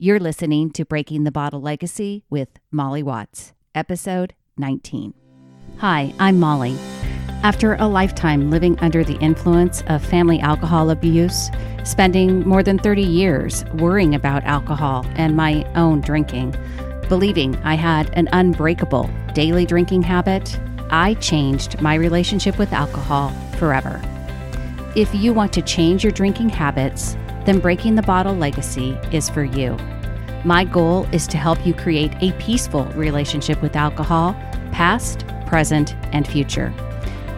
You're listening to Breaking the Bottle Legacy with Molly Watts, episode 19. Hi, I'm Molly. After a lifetime living under the influence of family alcohol abuse, spending more than 30 years worrying about alcohol and my own drinking, believing I had an unbreakable daily drinking habit, I changed my relationship with alcohol forever. If you want to change your drinking habits, then Breaking the Bottle Legacy is for you. My goal is to help you create a peaceful relationship with alcohol, past, present, and future.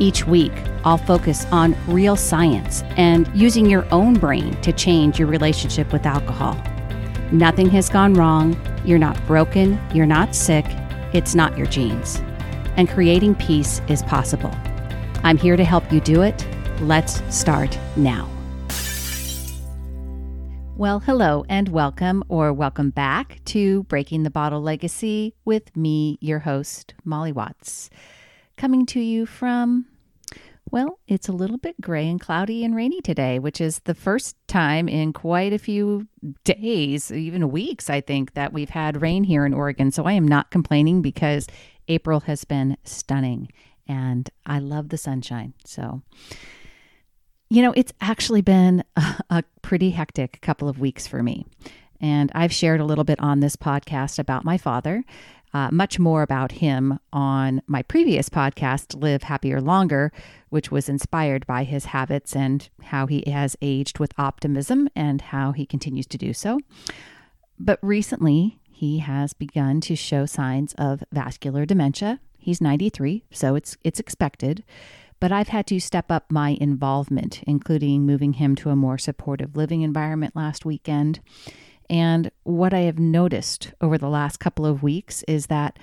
Each week, I'll focus on real science and using your own brain to change your relationship with alcohol. Nothing has gone wrong. You're not broken. You're not sick. It's not your genes. And creating peace is possible. I'm here to help you do it. Let's start now. Well, hello and welcome, or welcome back to Breaking the Bottle Legacy with me, your host, Molly Watts, coming to you from, well, it's a little bit gray and cloudy and rainy today, which is the first time in quite a few days, even weeks, I think, that we've had rain here in Oregon. So I am not complaining because April has been stunning and I love the sunshine. So, you know, it's actually been a, a pretty hectic couple of weeks for me. And I've shared a little bit on this podcast about my father, uh, much more about him on my previous podcast, Live Happier Longer, which was inspired by his habits and how he has aged with optimism and how he continues to do so. But recently, he has begun to show signs of vascular dementia. He's 93, so it's it's expected but I've had to step up my involvement, including moving him to a more supportive living environment last weekend. And what I have noticed over the last couple of weeks is that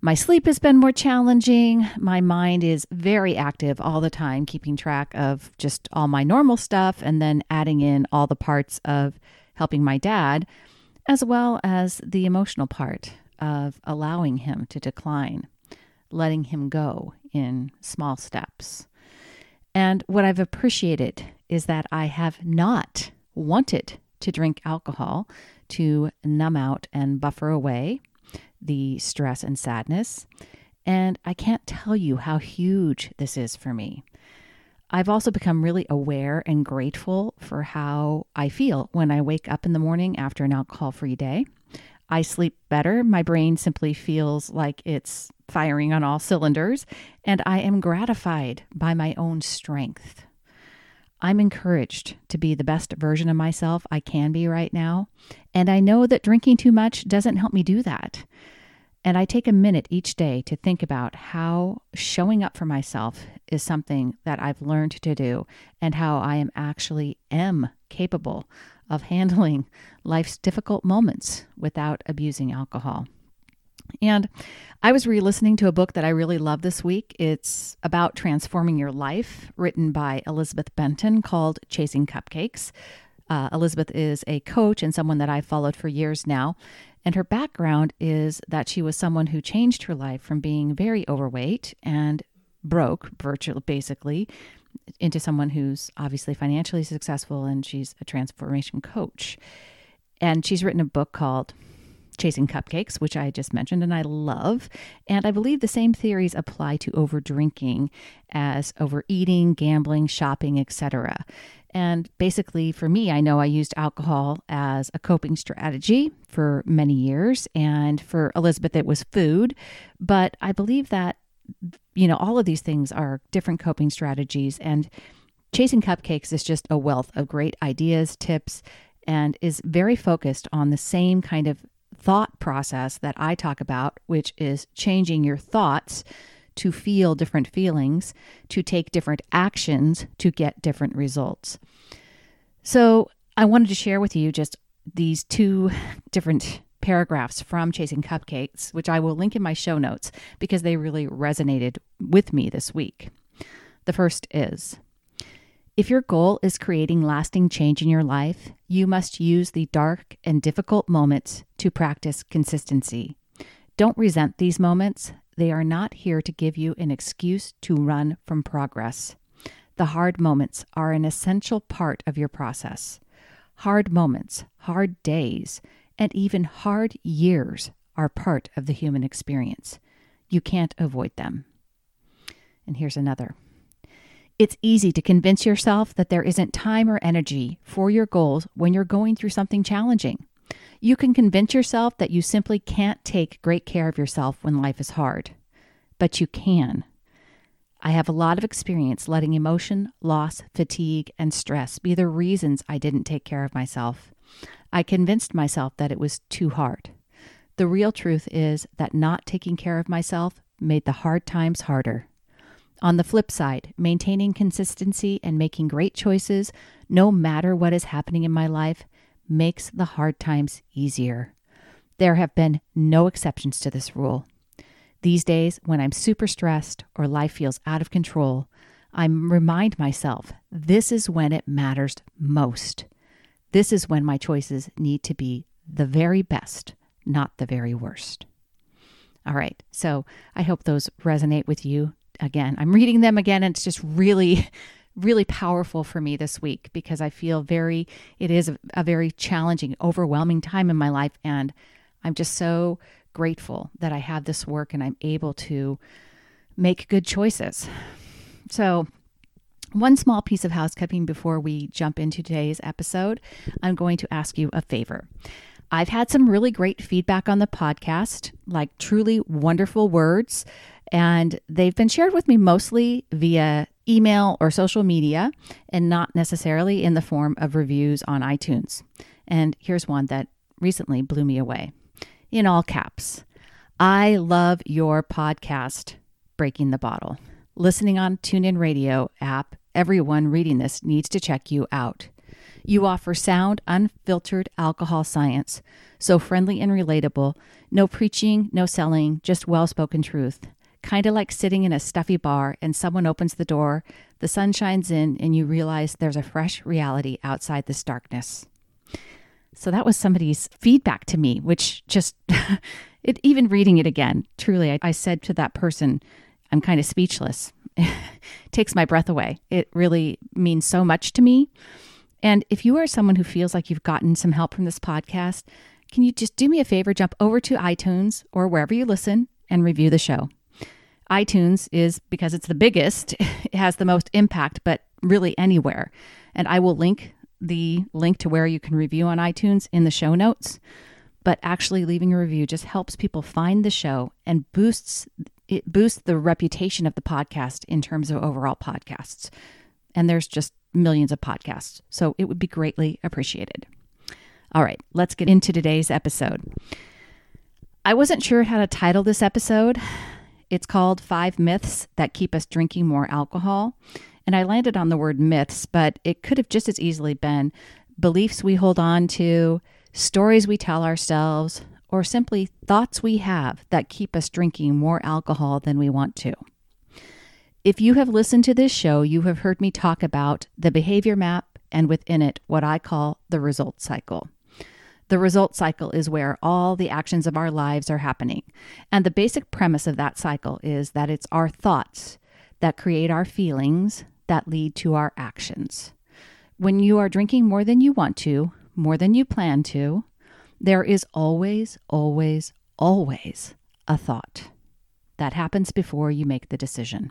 my sleep has been more challenging. My mind is very active all the time, keeping track of just all my normal stuff and then adding in all the parts of helping my dad, as well as the emotional part of allowing him to decline letting him go in small steps. And what I've appreciated is that I have not wanted to drink alcohol to numb out and buffer away the stress and sadness. And I can't tell you how huge this is for me. I've also become really aware and grateful for how I feel when I wake up in the morning after an alcohol free day. I sleep better. My brain simply feels like it's firing on all cylinders, and I am gratified by my own strength. I'm encouraged to be the best version of myself I can be right now, and I know that drinking too much doesn't help me do that. And I take a minute each day to think about how showing up for myself is something that I've learned to do and how I am actually am capable of handling life's difficult moments without abusing alcohol. And I was re listening to a book that I really love this week. It's about transforming your life, written by Elizabeth Benton, called Chasing Cupcakes. Uh, Elizabeth is a coach and someone that I've followed for years now. And her background is that she was someone who changed her life from being very overweight and broke, virtually, basically, into someone who's obviously financially successful and she's a transformation coach. And she's written a book called Chasing Cupcakes, which I just mentioned and I love. And I believe the same theories apply to over drinking as overeating, gambling, shopping, etc. And basically, for me, I know I used alcohol as a coping strategy for many years. And for Elizabeth, it was food. But I believe that you know, all of these things are different coping strategies. And Chasing Cupcakes is just a wealth of great ideas, tips, and is very focused on the same kind of thought process that I talk about, which is changing your thoughts to feel different feelings, to take different actions to get different results. So, I wanted to share with you just these two different paragraphs from Chasing Cupcakes, which I will link in my show notes because they really resonated with me this week. The first is If your goal is creating lasting change in your life, you must use the dark and difficult moments to practice consistency. Don't resent these moments. They are not here to give you an excuse to run from progress. The hard moments are an essential part of your process. Hard moments, hard days, and even hard years are part of the human experience. You can't avoid them. And here's another. It's easy to convince yourself that there isn't time or energy for your goals when you're going through something challenging. You can convince yourself that you simply can't take great care of yourself when life is hard. But you can. I have a lot of experience letting emotion, loss, fatigue, and stress be the reasons I didn't take care of myself. I convinced myself that it was too hard. The real truth is that not taking care of myself made the hard times harder. On the flip side, maintaining consistency and making great choices, no matter what is happening in my life, makes the hard times easier. There have been no exceptions to this rule. These days, when I'm super stressed or life feels out of control, I remind myself this is when it matters most. This is when my choices need to be the very best, not the very worst. All right, so I hope those resonate with you. Again, I'm reading them again, and it's just really, really powerful for me this week because I feel very, it is a, a very challenging, overwhelming time in my life. And I'm just so grateful that I have this work and I'm able to make good choices. So, one small piece of housekeeping before we jump into today's episode, I'm going to ask you a favor. I've had some really great feedback on the podcast, like truly wonderful words, and they've been shared with me mostly via email or social media and not necessarily in the form of reviews on iTunes. And here's one that recently blew me away in all caps. I love your podcast, Breaking the Bottle. Listening on TuneIn Radio app, everyone reading this needs to check you out. You offer sound, unfiltered alcohol science, so friendly and relatable. No preaching, no selling, just well spoken truth. Kind of like sitting in a stuffy bar and someone opens the door, the sun shines in, and you realize there's a fresh reality outside this darkness. So that was somebody's feedback to me, which just, it, even reading it again, truly, I, I said to that person, I'm kind of speechless. takes my breath away. It really means so much to me. And if you are someone who feels like you've gotten some help from this podcast, can you just do me a favor, jump over to iTunes or wherever you listen and review the show? iTunes is because it's the biggest, it has the most impact, but really anywhere. And I will link the link to where you can review on iTunes in the show notes. But actually leaving a review just helps people find the show and boosts it boosts the reputation of the podcast in terms of overall podcasts. And there's just millions of podcasts. So it would be greatly appreciated. All right, let's get into today's episode. I wasn't sure how to title this episode. It's called Five Myths That Keep Us Drinking More Alcohol. And I landed on the word myths, but it could have just as easily been beliefs we hold on to, stories we tell ourselves, or simply thoughts we have that keep us drinking more alcohol than we want to. If you have listened to this show, you have heard me talk about the behavior map and within it, what I call the result cycle. The result cycle is where all the actions of our lives are happening. And the basic premise of that cycle is that it's our thoughts that create our feelings that lead to our actions. When you are drinking more than you want to, more than you plan to, there is always, always, always a thought. That happens before you make the decision.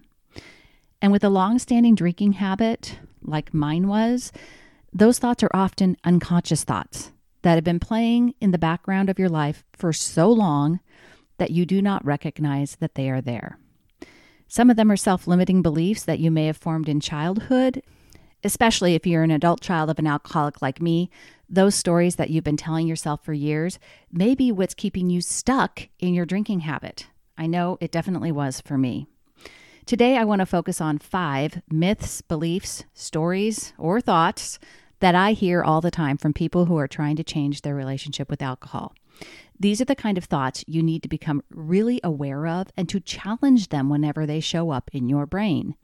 And with a long standing drinking habit, like mine was, those thoughts are often unconscious thoughts that have been playing in the background of your life for so long that you do not recognize that they are there. Some of them are self limiting beliefs that you may have formed in childhood, especially if you're an adult child of an alcoholic like me. Those stories that you've been telling yourself for years may be what's keeping you stuck in your drinking habit. I know it definitely was for me. Today, I want to focus on five myths, beliefs, stories, or thoughts that I hear all the time from people who are trying to change their relationship with alcohol. These are the kind of thoughts you need to become really aware of and to challenge them whenever they show up in your brain.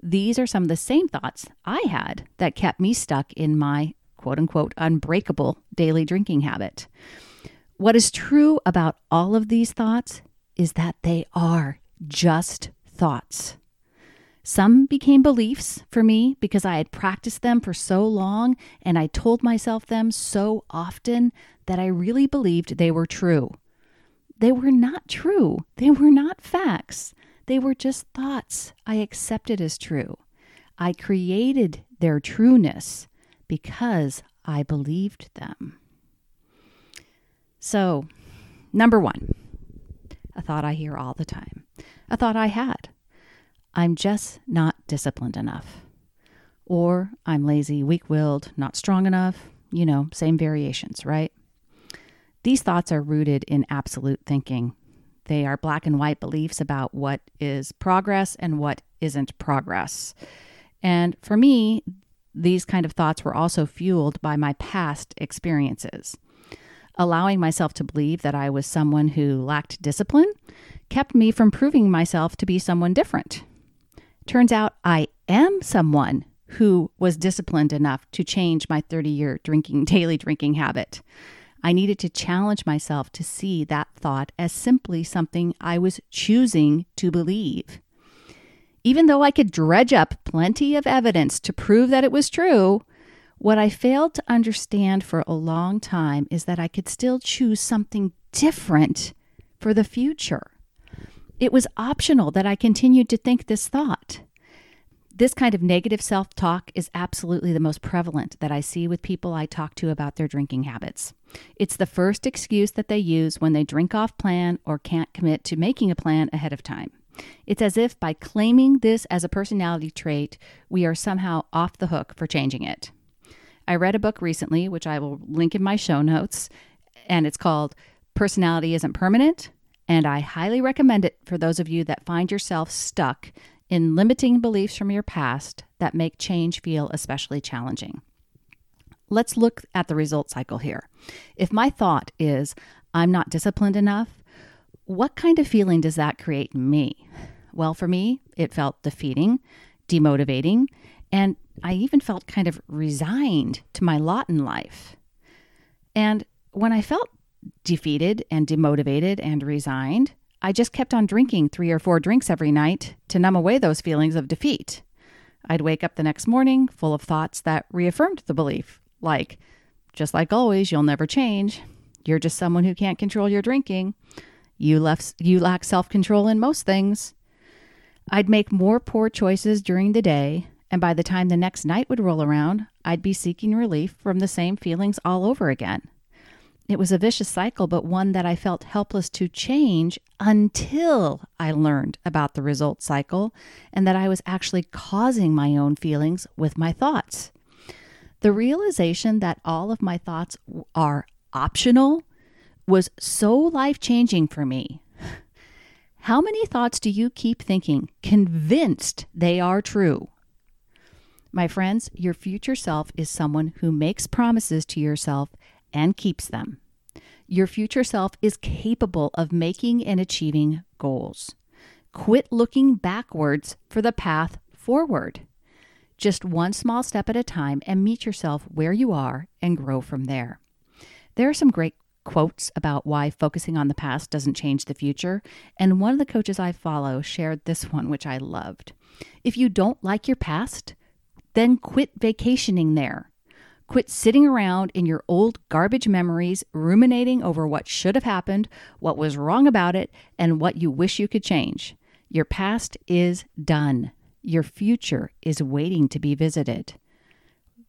These are some of the same thoughts I had that kept me stuck in my quote unquote unbreakable daily drinking habit. What is true about all of these thoughts is that they are just thoughts. Some became beliefs for me because I had practiced them for so long and I told myself them so often that I really believed they were true. They were not true. They were not facts. They were just thoughts I accepted as true. I created their trueness because I believed them. So, number one, a thought I hear all the time, a thought I had I'm just not disciplined enough. Or I'm lazy, weak willed, not strong enough. You know, same variations, right? These thoughts are rooted in absolute thinking. They are black and white beliefs about what is progress and what isn't progress. And for me, these kind of thoughts were also fueled by my past experiences. Allowing myself to believe that I was someone who lacked discipline kept me from proving myself to be someone different. Turns out I am someone who was disciplined enough to change my 30 year drinking, daily drinking habit. I needed to challenge myself to see that thought as simply something I was choosing to believe. Even though I could dredge up plenty of evidence to prove that it was true, what I failed to understand for a long time is that I could still choose something different for the future. It was optional that I continued to think this thought. This kind of negative self talk is absolutely the most prevalent that I see with people I talk to about their drinking habits. It's the first excuse that they use when they drink off plan or can't commit to making a plan ahead of time. It's as if by claiming this as a personality trait, we are somehow off the hook for changing it. I read a book recently, which I will link in my show notes, and it's called Personality Isn't Permanent. And I highly recommend it for those of you that find yourself stuck in limiting beliefs from your past that make change feel especially challenging. Let's look at the result cycle here. If my thought is, I'm not disciplined enough, what kind of feeling does that create in me? Well, for me, it felt defeating, demotivating, and I even felt kind of resigned to my lot in life. And when I felt defeated and demotivated and resigned, I just kept on drinking three or four drinks every night to numb away those feelings of defeat. I'd wake up the next morning full of thoughts that reaffirmed the belief, like, just like always, you'll never change. You're just someone who can't control your drinking. You, left, you lack self control in most things. I'd make more poor choices during the day, and by the time the next night would roll around, I'd be seeking relief from the same feelings all over again. It was a vicious cycle, but one that I felt helpless to change until I learned about the result cycle and that I was actually causing my own feelings with my thoughts. The realization that all of my thoughts are optional was so life changing for me. How many thoughts do you keep thinking, convinced they are true? My friends, your future self is someone who makes promises to yourself and keeps them. Your future self is capable of making and achieving goals. Quit looking backwards for the path forward. Just one small step at a time and meet yourself where you are and grow from there. There are some great quotes about why focusing on the past doesn't change the future, and one of the coaches I follow shared this one, which I loved. If you don't like your past, then quit vacationing there. Quit sitting around in your old garbage memories, ruminating over what should have happened, what was wrong about it, and what you wish you could change. Your past is done. Your future is waiting to be visited.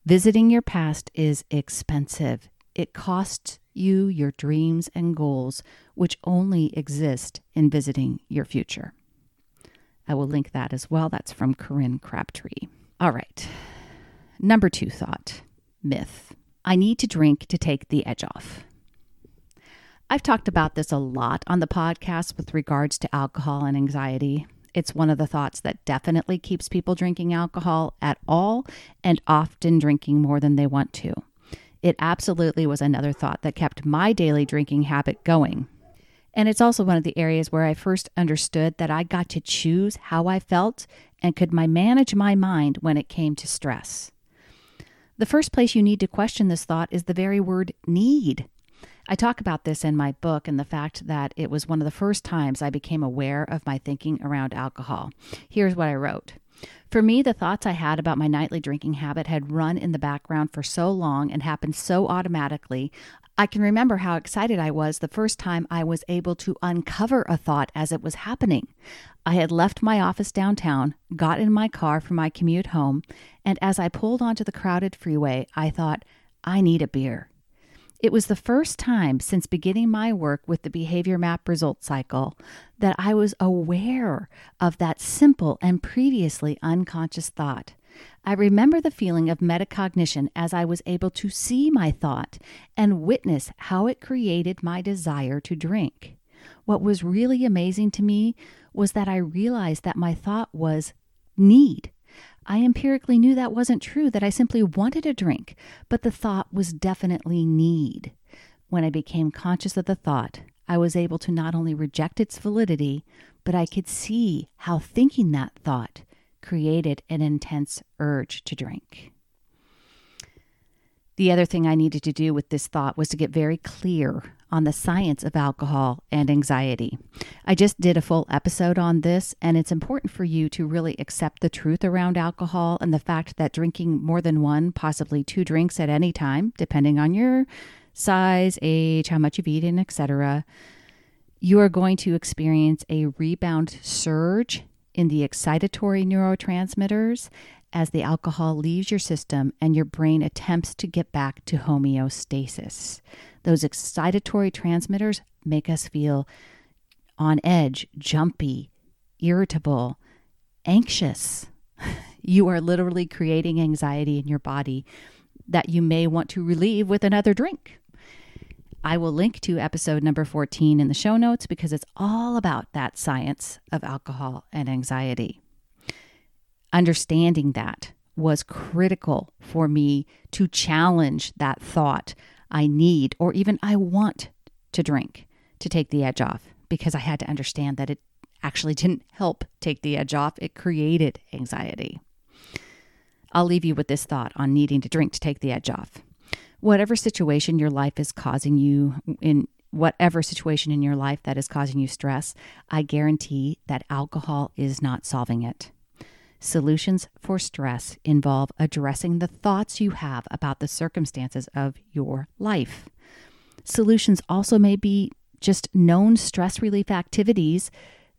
Visiting your past is expensive. It costs you your dreams and goals, which only exist in visiting your future. I will link that as well. That's from Corinne Crabtree. All right. Number two thought myth. I need to drink to take the edge off. I've talked about this a lot on the podcast with regards to alcohol and anxiety. It's one of the thoughts that definitely keeps people drinking alcohol at all and often drinking more than they want to. It absolutely was another thought that kept my daily drinking habit going. And it's also one of the areas where I first understood that I got to choose how I felt and could my manage my mind when it came to stress. The first place you need to question this thought is the very word need. I talk about this in my book and the fact that it was one of the first times I became aware of my thinking around alcohol. Here's what I wrote. For me, the thoughts I had about my nightly drinking habit had run in the background for so long and happened so automatically, I can remember how excited I was the first time I was able to uncover a thought as it was happening. I had left my office downtown, got in my car for my commute home, and as I pulled onto the crowded freeway, I thought, I need a beer. It was the first time since beginning my work with the behavior map result cycle that I was aware of that simple and previously unconscious thought. I remember the feeling of metacognition as I was able to see my thought and witness how it created my desire to drink. What was really amazing to me was that I realized that my thought was need. I empirically knew that wasn't true, that I simply wanted a drink, but the thought was definitely need. When I became conscious of the thought, I was able to not only reject its validity, but I could see how thinking that thought created an intense urge to drink. The other thing I needed to do with this thought was to get very clear on the science of alcohol and anxiety. I just did a full episode on this, and it's important for you to really accept the truth around alcohol and the fact that drinking more than one, possibly two drinks at any time, depending on your size, age, how much you've eaten, etc., you are going to experience a rebound surge in the excitatory neurotransmitters as the alcohol leaves your system and your brain attempts to get back to homeostasis. Those excitatory transmitters make us feel on edge, jumpy, irritable, anxious. You are literally creating anxiety in your body that you may want to relieve with another drink. I will link to episode number 14 in the show notes because it's all about that science of alcohol and anxiety. Understanding that was critical for me to challenge that thought I need or even I want to drink to take the edge off because I had to understand that it actually didn't help take the edge off, it created anxiety. I'll leave you with this thought on needing to drink to take the edge off. Whatever situation your life is causing you in whatever situation in your life that is causing you stress, I guarantee that alcohol is not solving it. Solutions for stress involve addressing the thoughts you have about the circumstances of your life. Solutions also may be just known stress relief activities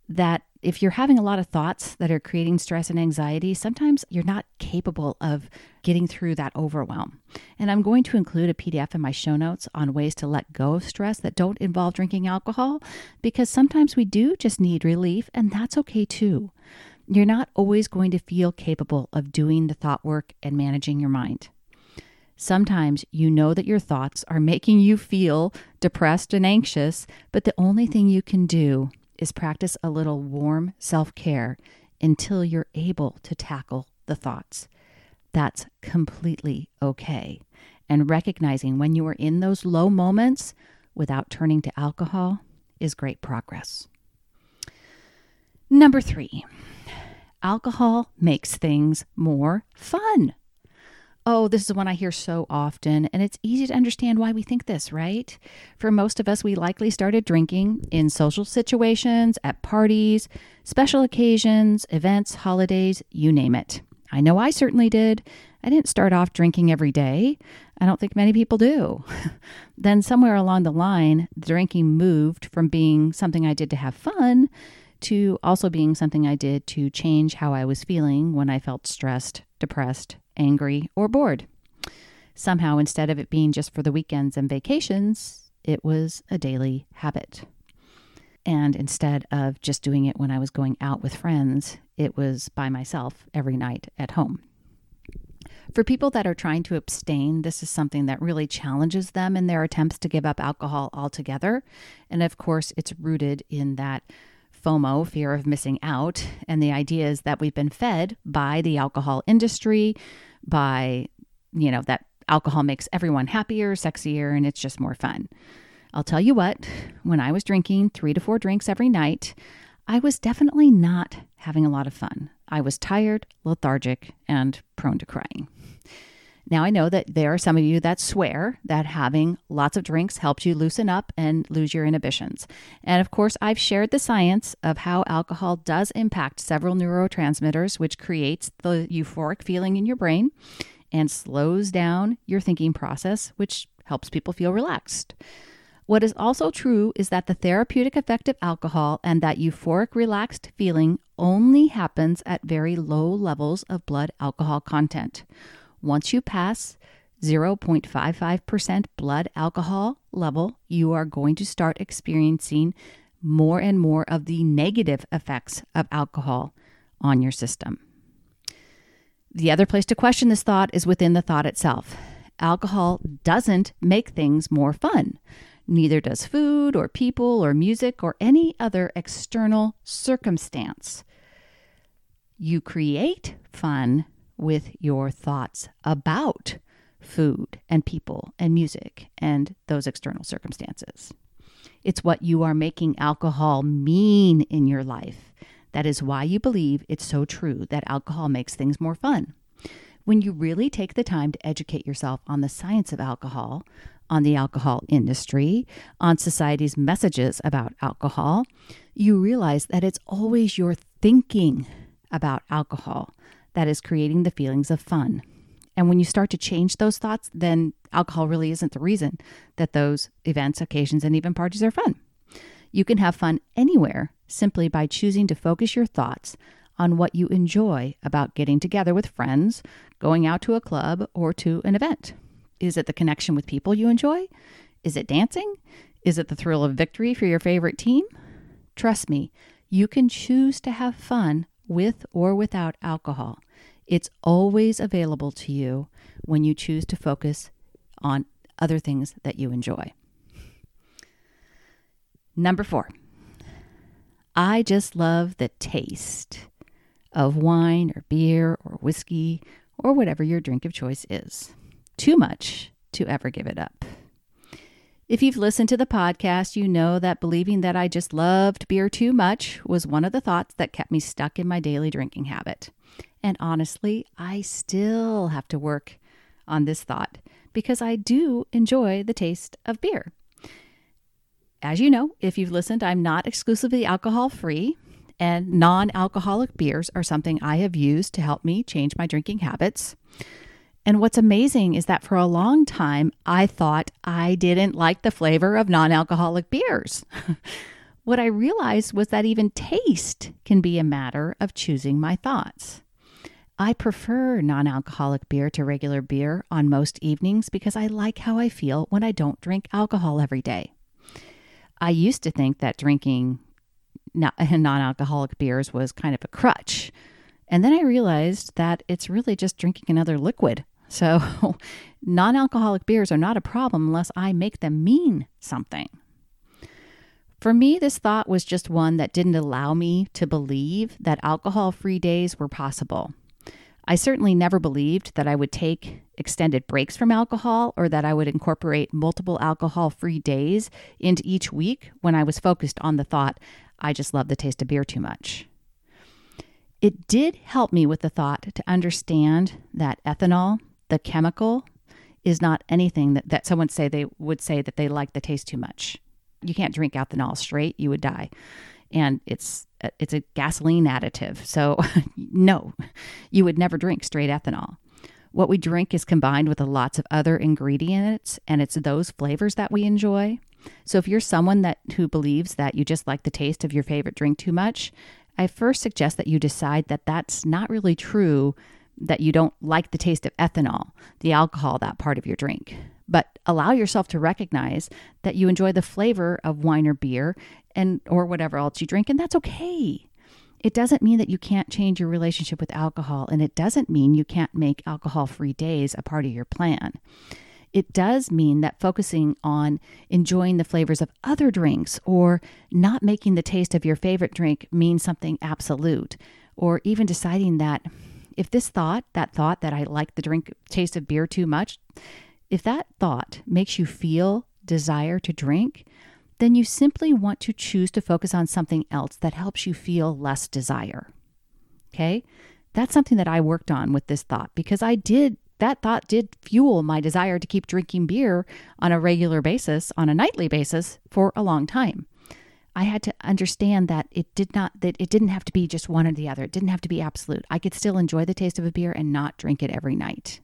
that if you're having a lot of thoughts that are creating stress and anxiety, sometimes you're not capable of getting through that overwhelm. And I'm going to include a PDF in my show notes on ways to let go of stress that don't involve drinking alcohol because sometimes we do just need relief, and that's okay too. You're not always going to feel capable of doing the thought work and managing your mind. Sometimes you know that your thoughts are making you feel depressed and anxious, but the only thing you can do is practice a little warm self care until you're able to tackle the thoughts. That's completely okay. And recognizing when you are in those low moments without turning to alcohol is great progress. Number three, alcohol makes things more fun. Oh, this is one I hear so often, and it's easy to understand why we think this, right? For most of us, we likely started drinking in social situations, at parties, special occasions, events, holidays, you name it. I know I certainly did. I didn't start off drinking every day. I don't think many people do. then, somewhere along the line, the drinking moved from being something I did to have fun to also being something I did to change how I was feeling when I felt stressed, depressed, angry, or bored. Somehow, instead of it being just for the weekends and vacations, it was a daily habit. And instead of just doing it when I was going out with friends, it was by myself every night at home. For people that are trying to abstain, this is something that really challenges them in their attempts to give up alcohol altogether. And of course, it's rooted in that FOMO, fear of missing out. And the idea is that we've been fed by the alcohol industry, by, you know, that alcohol makes everyone happier, sexier, and it's just more fun. I'll tell you what, when I was drinking three to four drinks every night, I was definitely not having a lot of fun. I was tired, lethargic, and prone to crying. Now, I know that there are some of you that swear that having lots of drinks helps you loosen up and lose your inhibitions. And of course, I've shared the science of how alcohol does impact several neurotransmitters, which creates the euphoric feeling in your brain and slows down your thinking process, which helps people feel relaxed. What is also true is that the therapeutic effect of alcohol and that euphoric, relaxed feeling only happens at very low levels of blood alcohol content. Once you pass 0.55% blood alcohol level, you are going to start experiencing more and more of the negative effects of alcohol on your system. The other place to question this thought is within the thought itself. Alcohol doesn't make things more fun. Neither does food or people or music or any other external circumstance. You create fun with your thoughts about food and people and music and those external circumstances. It's what you are making alcohol mean in your life. That is why you believe it's so true that alcohol makes things more fun. When you really take the time to educate yourself on the science of alcohol, on the alcohol industry, on society's messages about alcohol, you realize that it's always your thinking about alcohol that is creating the feelings of fun. And when you start to change those thoughts, then alcohol really isn't the reason that those events, occasions, and even parties are fun. You can have fun anywhere simply by choosing to focus your thoughts on what you enjoy about getting together with friends, going out to a club, or to an event. Is it the connection with people you enjoy? Is it dancing? Is it the thrill of victory for your favorite team? Trust me, you can choose to have fun with or without alcohol. It's always available to you when you choose to focus on other things that you enjoy. Number four, I just love the taste of wine or beer or whiskey or whatever your drink of choice is. Too much to ever give it up. If you've listened to the podcast, you know that believing that I just loved beer too much was one of the thoughts that kept me stuck in my daily drinking habit. And honestly, I still have to work on this thought because I do enjoy the taste of beer. As you know, if you've listened, I'm not exclusively alcohol free, and non alcoholic beers are something I have used to help me change my drinking habits. And what's amazing is that for a long time, I thought I didn't like the flavor of non alcoholic beers. what I realized was that even taste can be a matter of choosing my thoughts. I prefer non alcoholic beer to regular beer on most evenings because I like how I feel when I don't drink alcohol every day. I used to think that drinking non alcoholic beers was kind of a crutch. And then I realized that it's really just drinking another liquid. So non alcoholic beers are not a problem unless I make them mean something. For me, this thought was just one that didn't allow me to believe that alcohol free days were possible. I certainly never believed that I would take extended breaks from alcohol or that I would incorporate multiple alcohol free days into each week when I was focused on the thought, I just love the taste of beer too much. It did help me with the thought to understand that ethanol, the chemical, is not anything that, that someone say they would say that they like the taste too much. You can't drink ethanol straight, you would die and it's it's a gasoline additive. So no, you would never drink straight ethanol. What we drink is combined with lots of other ingredients and it's those flavors that we enjoy. So if you're someone that who believes that you just like the taste of your favorite drink too much, I first suggest that you decide that that's not really true that you don't like the taste of ethanol, the alcohol, that part of your drink. But allow yourself to recognize that you enjoy the flavor of wine or beer and or whatever else you drink and that's okay. It doesn't mean that you can't change your relationship with alcohol and it doesn't mean you can't make alcohol-free days a part of your plan. It does mean that focusing on enjoying the flavors of other drinks or not making the taste of your favorite drink mean something absolute, or even deciding that if this thought, that thought that I like the drink taste of beer too much, if that thought makes you feel desire to drink, then you simply want to choose to focus on something else that helps you feel less desire. Okay? That's something that I worked on with this thought because I did, that thought did fuel my desire to keep drinking beer on a regular basis, on a nightly basis for a long time. I had to understand that it did not that it didn't have to be just one or the other. It didn't have to be absolute. I could still enjoy the taste of a beer and not drink it every night.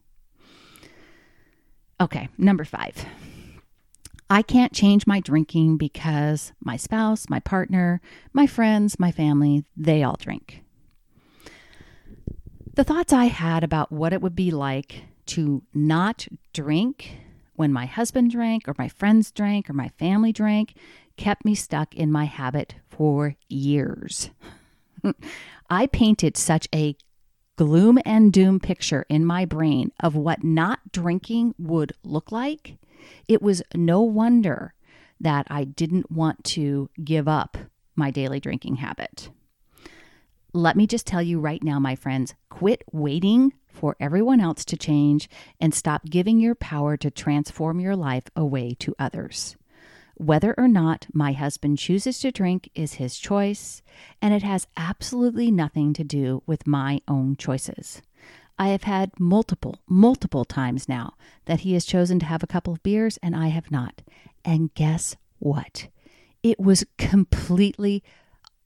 Okay, number five. I can't change my drinking because my spouse, my partner, my friends, my family, they all drink. The thoughts I had about what it would be like to not drink when my husband drank, or my friends drank, or my family drank kept me stuck in my habit for years. I painted such a gloom and doom picture in my brain of what not drinking would look like. It was no wonder that I didn't want to give up my daily drinking habit. Let me just tell you right now, my friends quit waiting for everyone else to change and stop giving your power to transform your life away to others. Whether or not my husband chooses to drink is his choice, and it has absolutely nothing to do with my own choices. I have had multiple, multiple times now that he has chosen to have a couple of beers and I have not. And guess what? It was completely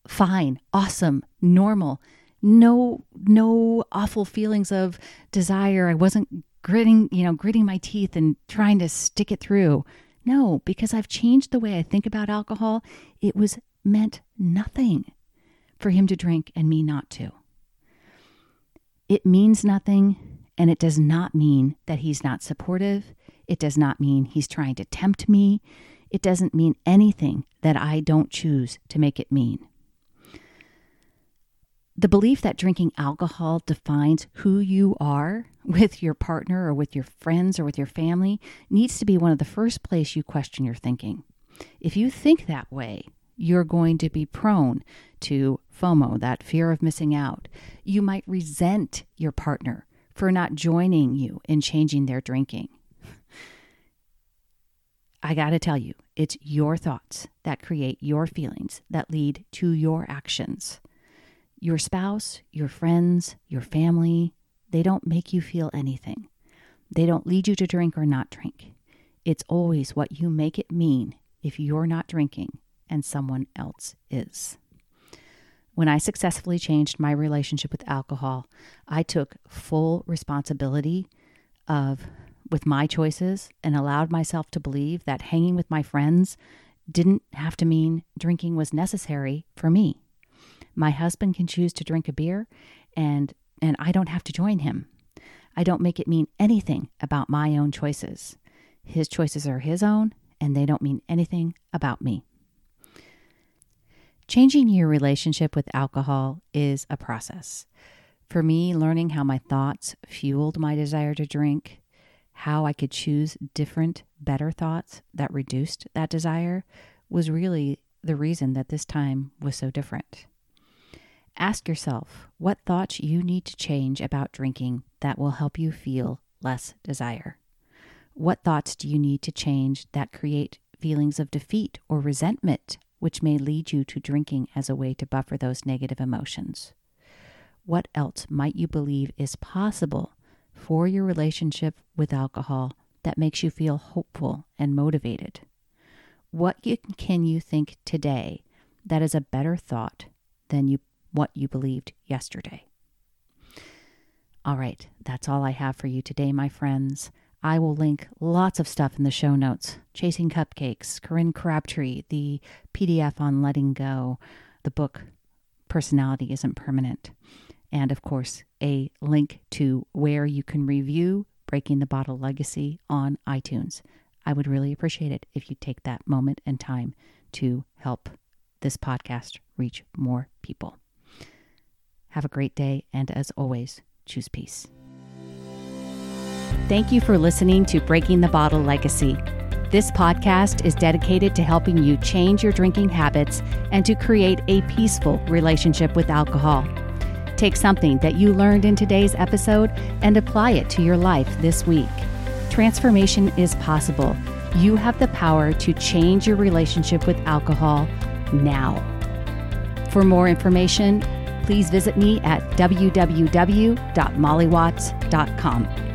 fine, awesome, normal. No no awful feelings of desire. I wasn't gritting, you know, gritting my teeth and trying to stick it through. No, because I've changed the way I think about alcohol. It was meant nothing for him to drink and me not to. It means nothing, and it does not mean that he's not supportive. It does not mean he's trying to tempt me. It doesn't mean anything that I don't choose to make it mean. The belief that drinking alcohol defines who you are with your partner or with your friends or with your family needs to be one of the first place you question your thinking. If you think that way, you're going to be prone to FOMO, that fear of missing out. You might resent your partner for not joining you in changing their drinking. I got to tell you, it's your thoughts that create your feelings that lead to your actions. Your spouse, your friends, your family, they don't make you feel anything. They don't lead you to drink or not drink. It's always what you make it mean if you're not drinking and someone else is. When I successfully changed my relationship with alcohol, I took full responsibility of with my choices and allowed myself to believe that hanging with my friends didn't have to mean drinking was necessary for me. My husband can choose to drink a beer and and I don't have to join him. I don't make it mean anything about my own choices. His choices are his own and they don't mean anything about me. Changing your relationship with alcohol is a process. For me, learning how my thoughts fueled my desire to drink, how I could choose different, better thoughts that reduced that desire, was really the reason that this time was so different. Ask yourself what thoughts you need to change about drinking that will help you feel less desire. What thoughts do you need to change that create feelings of defeat or resentment, which may lead you to drinking as a way to buffer those negative emotions? What else might you believe is possible for your relationship with alcohol that makes you feel hopeful and motivated? What can you think today that is a better thought than you what you believed yesterday. All right, that's all I have for you today, my friends. I will link lots of stuff in the show notes Chasing Cupcakes, Corinne Crabtree, the PDF on letting go, the book Personality Isn't Permanent, and of course, a link to where you can review Breaking the Bottle Legacy on iTunes. I would really appreciate it if you take that moment and time to help this podcast reach more people. Have a great day, and as always, choose peace. Thank you for listening to Breaking the Bottle Legacy. This podcast is dedicated to helping you change your drinking habits and to create a peaceful relationship with alcohol. Take something that you learned in today's episode and apply it to your life this week. Transformation is possible. You have the power to change your relationship with alcohol now. For more information, please visit me at www.mollywatts.com.